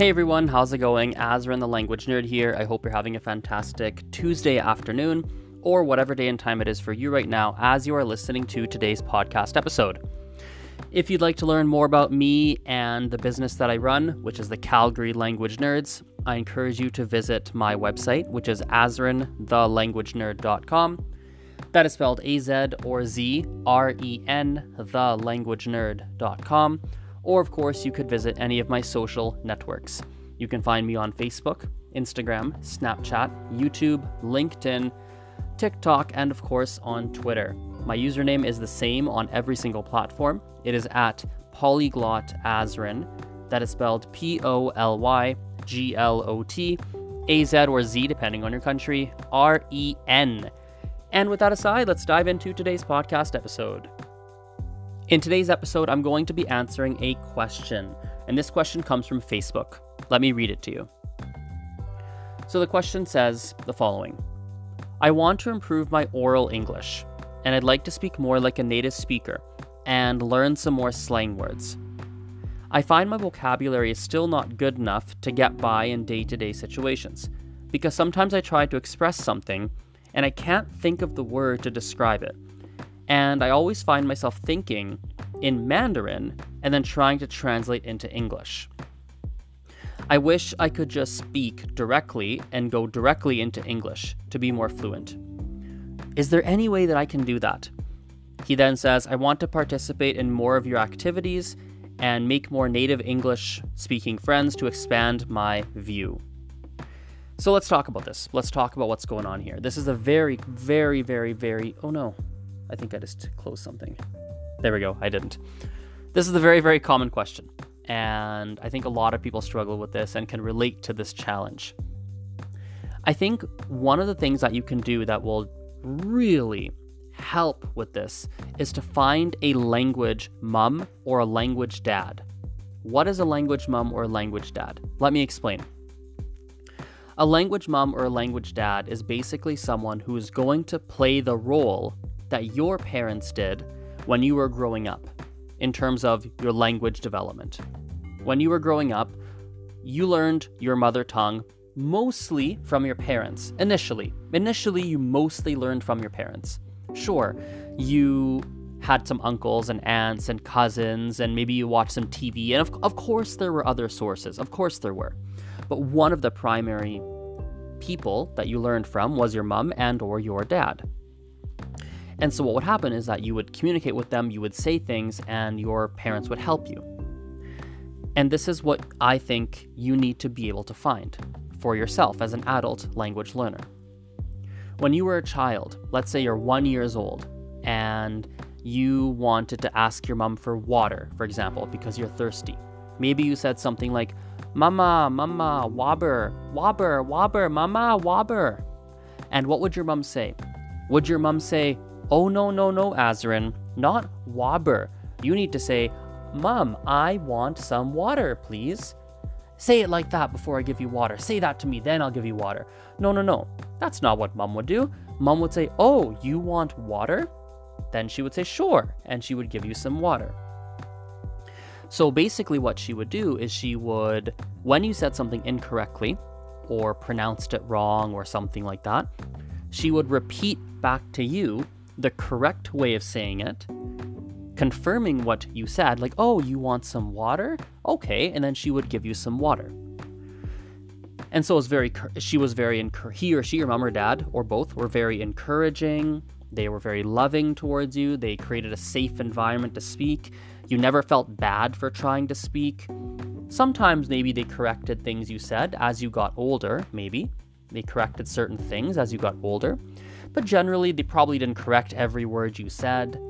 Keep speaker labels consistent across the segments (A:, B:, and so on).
A: Hey everyone, how's it going? Azren the Language Nerd here. I hope you're having a fantastic Tuesday afternoon or whatever day and time it is for you right now as you are listening to today's podcast episode. If you'd like to learn more about me and the business that I run, which is the Calgary Language Nerds, I encourage you to visit my website, which is azrenthelanguagenerd.com. That is spelled A Z or Z R E N, thelanguagenerd.com or of course, you could visit any of my social networks. You can find me on Facebook, Instagram, Snapchat, YouTube, LinkedIn, TikTok, and of course on Twitter. My username is the same on every single platform. It is at Polyglot Azren. That is spelled P O L Y G L O T A Z or Z, depending on your country, R E N. And with that aside, let's dive into today's podcast episode. In today's episode, I'm going to be answering a question, and this question comes from Facebook. Let me read it to you. So the question says the following I want to improve my oral English, and I'd like to speak more like a native speaker and learn some more slang words. I find my vocabulary is still not good enough to get by in day to day situations, because sometimes I try to express something and I can't think of the word to describe it and I always find myself thinking in Mandarin and then trying to translate into English. I wish I could just speak directly and go directly into English to be more fluent. Is there any way that I can do that? He then says, I want to participate in more of your activities and make more native English speaking friends to expand my view. So let's talk about this. Let's talk about what's going on here. This is a very, very, very, very. Oh no, I think I just closed something. There we go. I didn't. This is a very, very common question. And I think a lot of people struggle with this and can relate to this challenge. I think one of the things that you can do that will really help with this is to find a language mum or a language dad. What is a language mum or a language dad? Let me explain. A language mum or a language dad is basically someone who is going to play the role that your parents did when you were growing up in terms of your language development. When you were growing up, you learned your mother tongue mostly from your parents initially. Initially, you mostly learned from your parents. Sure, you had some uncles and aunts and cousins, and maybe you watched some TV, and of, of course, there were other sources. Of course, there were. But one of the primary people that you learned from was your mom and or your dad. And so what would happen is that you would communicate with them, you would say things, and your parents would help you. And this is what I think you need to be able to find for yourself as an adult language learner. When you were a child, let's say you're one years old, and you wanted to ask your mom for water, for example, because you're thirsty. Maybe you said something like, Mama, Mama, Wobber, Wobber, Wobber, Mama, Wobber. And what would your mom say? Would your mom say, Oh, no, no, no, Azren, not wobber. You need to say, Mom, I want some water, please. Say it like that before I give you water. Say that to me, then I'll give you water. No, no, no. That's not what mom would do. Mom would say, Oh, you want water? Then she would say, Sure, and she would give you some water. So basically, what she would do is she would, when you said something incorrectly or pronounced it wrong or something like that, she would repeat back to you the correct way of saying it, confirming what you said, like, oh, you want some water? Okay, and then she would give you some water. And so it was very, she was very, he or she, your mom or dad, or both, were very encouraging. They were very loving towards you. They created a safe environment to speak. You never felt bad for trying to speak. Sometimes maybe they corrected things you said as you got older, maybe. They corrected certain things as you got older but generally they probably didn't correct every word you said.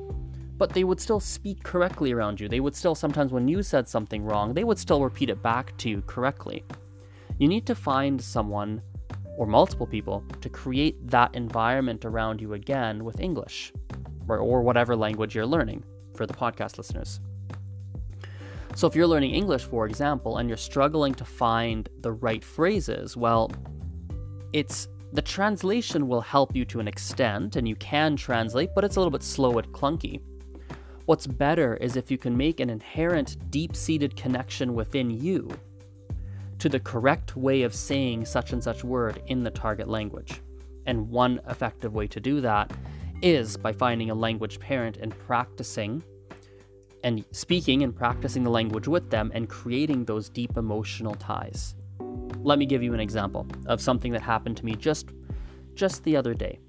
A: But they would still speak correctly around you. They would still, sometimes when you said something wrong, they would still repeat it back to you correctly. You need to find someone or multiple people to create that environment around you again with English or, or whatever language you're learning for the podcast listeners. So, if you're learning English, for example, and you're struggling to find the right phrases, well, it's the translation will help you to an extent, and you can translate, but it's a little bit slow and clunky. What's better is if you can make an inherent, deep seated connection within you to the correct way of saying such and such word in the target language. And one effective way to do that is by finding a language parent and practicing and speaking and practicing the language with them and creating those deep emotional ties. Let me give you an example of something that happened to me just just the other day.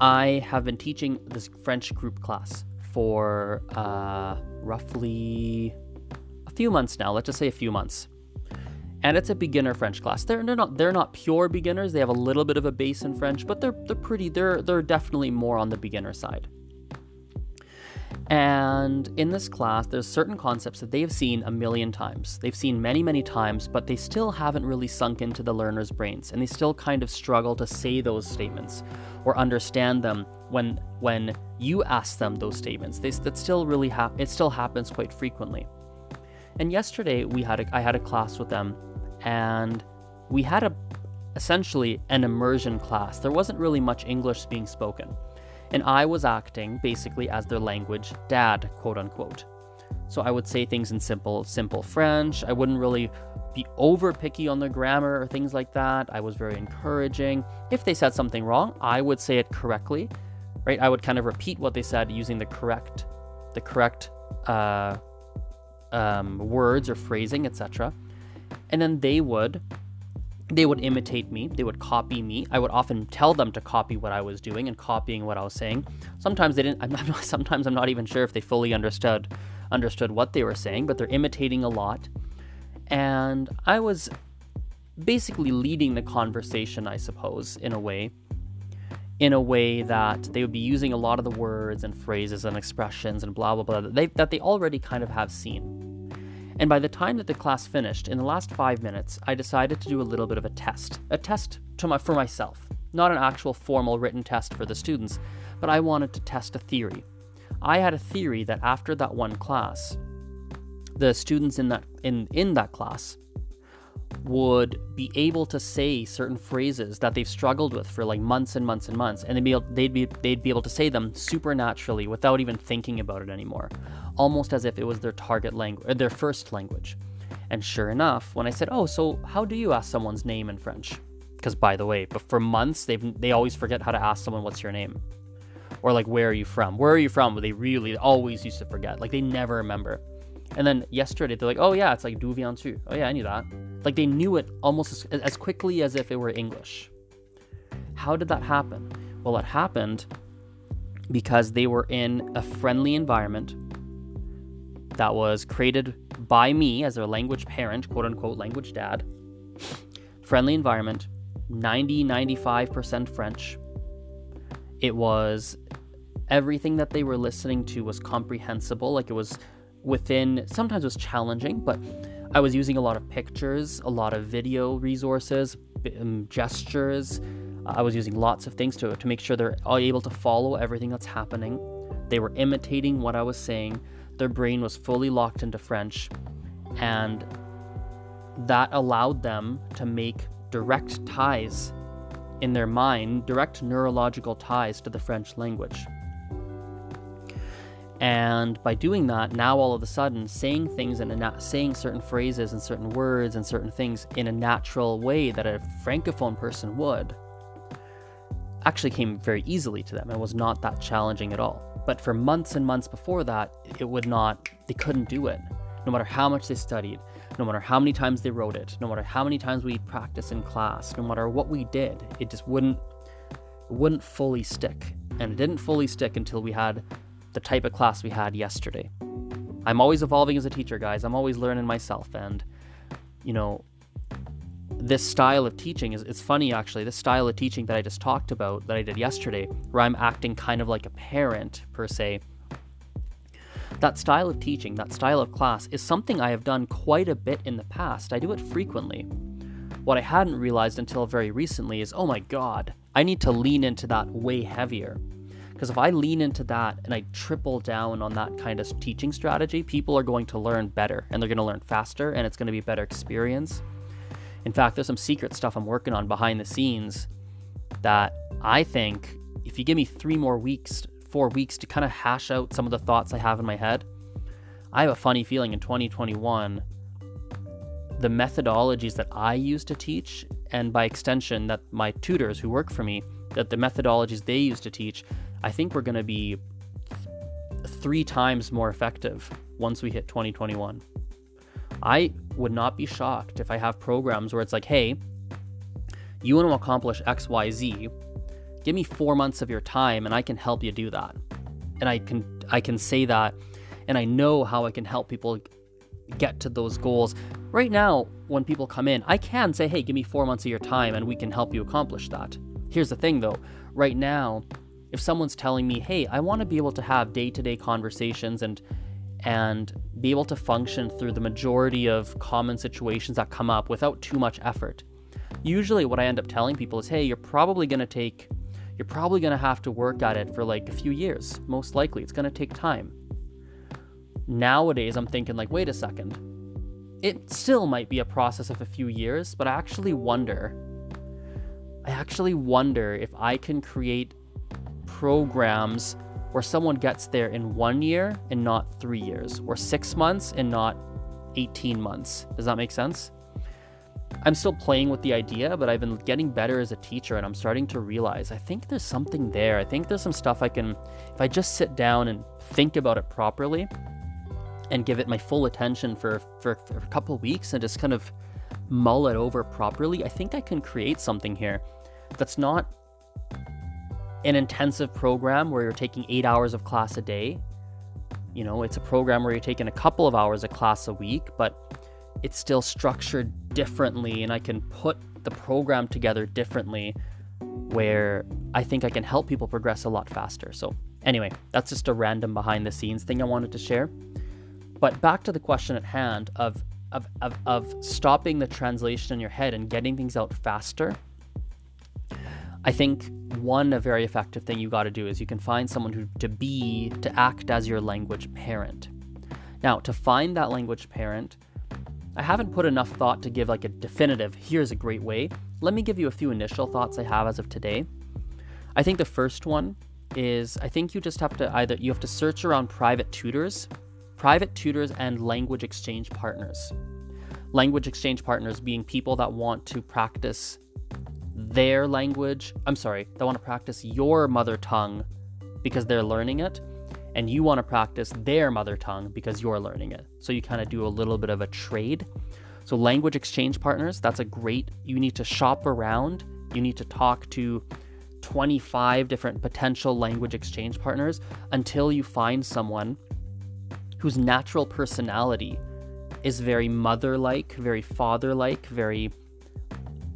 A: I have been teaching this French group class for uh, roughly a few months now. Let's just say a few months, and it's a beginner French class. They're, they're not they're not pure beginners. They have a little bit of a base in French, but they're they're pretty they're they're definitely more on the beginner side. And in this class, there's certain concepts that they have seen a million times. They've seen many, many times, but they still haven't really sunk into the learner's brains, and they still kind of struggle to say those statements or understand them when when you ask them those statements. They, that still really hap- it still happens quite frequently. And yesterday we had a, I had a class with them, and we had a essentially an immersion class. There wasn't really much English being spoken and I was acting basically as their language dad, quote unquote. So I would say things in simple, simple French. I wouldn't really be over picky on their grammar or things like that. I was very encouraging. If they said something wrong, I would say it correctly, right? I would kind of repeat what they said using the correct, the correct uh, um, words or phrasing, etc. And then they would they would imitate me they would copy me. I would often tell them to copy what i was doing and copying what i was saying. Sometimes they didn't I'm not, sometimes i'm not even sure if they fully understood understood what they were saying but they're imitating a lot. And i was basically leading the conversation i suppose in a way in a way that they would be using a lot of the words and phrases and expressions and blah blah blah that they, that they already kind of have seen and by the time that the class finished, in the last five minutes, I decided to do a little bit of a test. A test my, for myself. Not an actual formal written test for the students, but I wanted to test a theory. I had a theory that after that one class, the students in that in, in that class would be able to say certain phrases that they've struggled with for like months and months and months, and they'd be able, they'd be they'd be able to say them supernaturally without even thinking about it anymore, almost as if it was their target language, uh, their first language. And sure enough, when I said, "Oh, so how do you ask someone's name in French?" Because by the way, but for months they've they always forget how to ask someone what's your name, or like where are you from? Where are you from? They really always used to forget. Like they never remember. And then yesterday they're like, "Oh yeah, it's like d'où viens-tu?" Oh yeah, I knew that. Like they knew it almost as, as quickly as if it were English. How did that happen? Well, it happened because they were in a friendly environment that was created by me as their language parent, quote unquote, language dad. Friendly environment, 90 95% French. It was everything that they were listening to was comprehensible, like it was within, sometimes was challenging, but I was using a lot of pictures, a lot of video resources, um, gestures. I was using lots of things to, to make sure they're able to follow everything that's happening. They were imitating what I was saying. Their brain was fully locked into French. And that allowed them to make direct ties in their mind, direct neurological ties to the French language. And by doing that, now all of a sudden, saying things in a na- saying certain phrases and certain words and certain things in a natural way that a francophone person would actually came very easily to them and was not that challenging at all. But for months and months before that, it would not, they couldn't do it. No matter how much they studied, no matter how many times they wrote it, no matter how many times we practiced in class, no matter what we did, it just wouldn't, it wouldn't fully stick. And it didn't fully stick until we had the type of class we had yesterday. I'm always evolving as a teacher, guys. I'm always learning myself. And, you know, this style of teaching is it's funny actually this style of teaching that i just talked about that i did yesterday where i'm acting kind of like a parent per se that style of teaching that style of class is something i have done quite a bit in the past i do it frequently what i hadn't realized until very recently is oh my god i need to lean into that way heavier because if I lean into that and I triple down on that kind of teaching strategy, people are going to learn better and they're going to learn faster and it's going to be a better experience. In fact, there's some secret stuff I'm working on behind the scenes that I think if you give me three more weeks, four weeks to kind of hash out some of the thoughts I have in my head, I have a funny feeling in 2021 the methodologies that I use to teach, and by extension, that my tutors who work for me, that the methodologies they use to teach, I think we're going to be three times more effective once we hit 2021. I would not be shocked if I have programs where it's like, hey, you want to accomplish XYZ, give me four months of your time and I can help you do that. And I can I can say that and I know how I can help people get to those goals. Right now, when people come in, I can say, hey, give me four months of your time and we can help you accomplish that. Here's the thing though, right now, if someone's telling me, hey, I want to be able to have day-to-day conversations and and be able to function through the majority of common situations that come up without too much effort. Usually what I end up telling people is, hey, you're probably going to take you're probably going to have to work at it for like a few years. Most likely, it's going to take time. Nowadays, I'm thinking like, wait a second. It still might be a process of a few years, but I actually wonder I actually wonder if I can create programs where someone gets there in one year and not three years, or six months and not 18 months. Does that make sense? I'm still playing with the idea, but I've been getting better as a teacher and I'm starting to realize I think there's something there. I think there's some stuff I can, if I just sit down and think about it properly and give it my full attention for, for, for a couple weeks and just kind of mull it over properly, I think I can create something here that's not an intensive program where you're taking eight hours of class a day. You know, it's a program where you're taking a couple of hours of class a week, but it's still structured differently, and I can put the program together differently where I think I can help people progress a lot faster. So, anyway, that's just a random behind the scenes thing I wanted to share. But back to the question at hand of, of, of, of stopping the translation in your head and getting things out faster I think one a very effective thing you got to do is you can find someone who to be to act as your language parent. Now, to find that language parent, I haven't put enough thought to give like a definitive here's a great way. Let me give you a few initial thoughts I have as of today. I think the first one is I think you just have to either you have to search around private tutors, private tutors and language exchange partners. Language exchange partners being people that want to practice their language, I'm sorry, they want to practice your mother tongue because they're learning it, and you want to practice their mother tongue because you're learning it. So you kind of do a little bit of a trade. So, language exchange partners, that's a great, you need to shop around, you need to talk to 25 different potential language exchange partners until you find someone whose natural personality is very mother like, very father like, very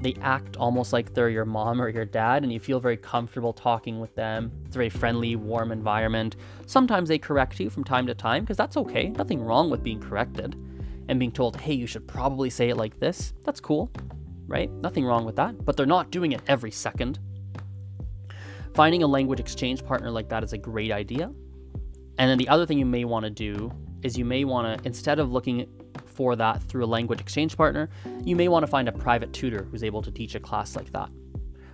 A: they act almost like they're your mom or your dad, and you feel very comfortable talking with them. It's a very friendly, warm environment. Sometimes they correct you from time to time, because that's okay. Nothing wrong with being corrected and being told, hey, you should probably say it like this. That's cool, right? Nothing wrong with that, but they're not doing it every second. Finding a language exchange partner like that is a great idea. And then the other thing you may want to do is you may want to, instead of looking for that through a language exchange partner, you may want to find a private tutor who's able to teach a class like that.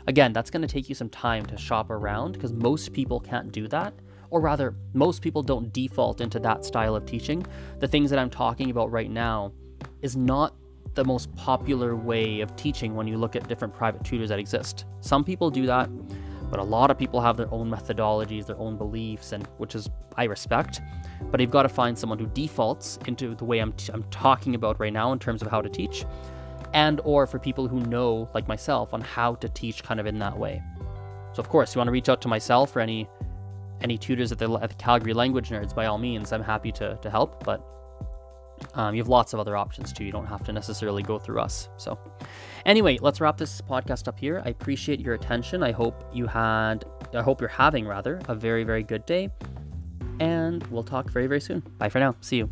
A: Again, that's going to take you some time to shop around because most people can't do that. Or rather, most people don't default into that style of teaching. The things that I'm talking about right now is not the most popular way of teaching when you look at different private tutors that exist. Some people do that, but a lot of people have their own methodologies, their own beliefs, and which is I respect. But you've got to find someone who defaults into the way I'm, t- I'm talking about right now in terms of how to teach, and or for people who know, like myself, on how to teach kind of in that way. So of course, you want to reach out to myself or any any tutors at the, at the Calgary Language Nerds. By all means, I'm happy to to help. But um, you have lots of other options too. You don't have to necessarily go through us. So, anyway, let's wrap this podcast up here. I appreciate your attention. I hope you had, I hope you're having rather, a very, very good day. And we'll talk very, very soon. Bye for now. See you.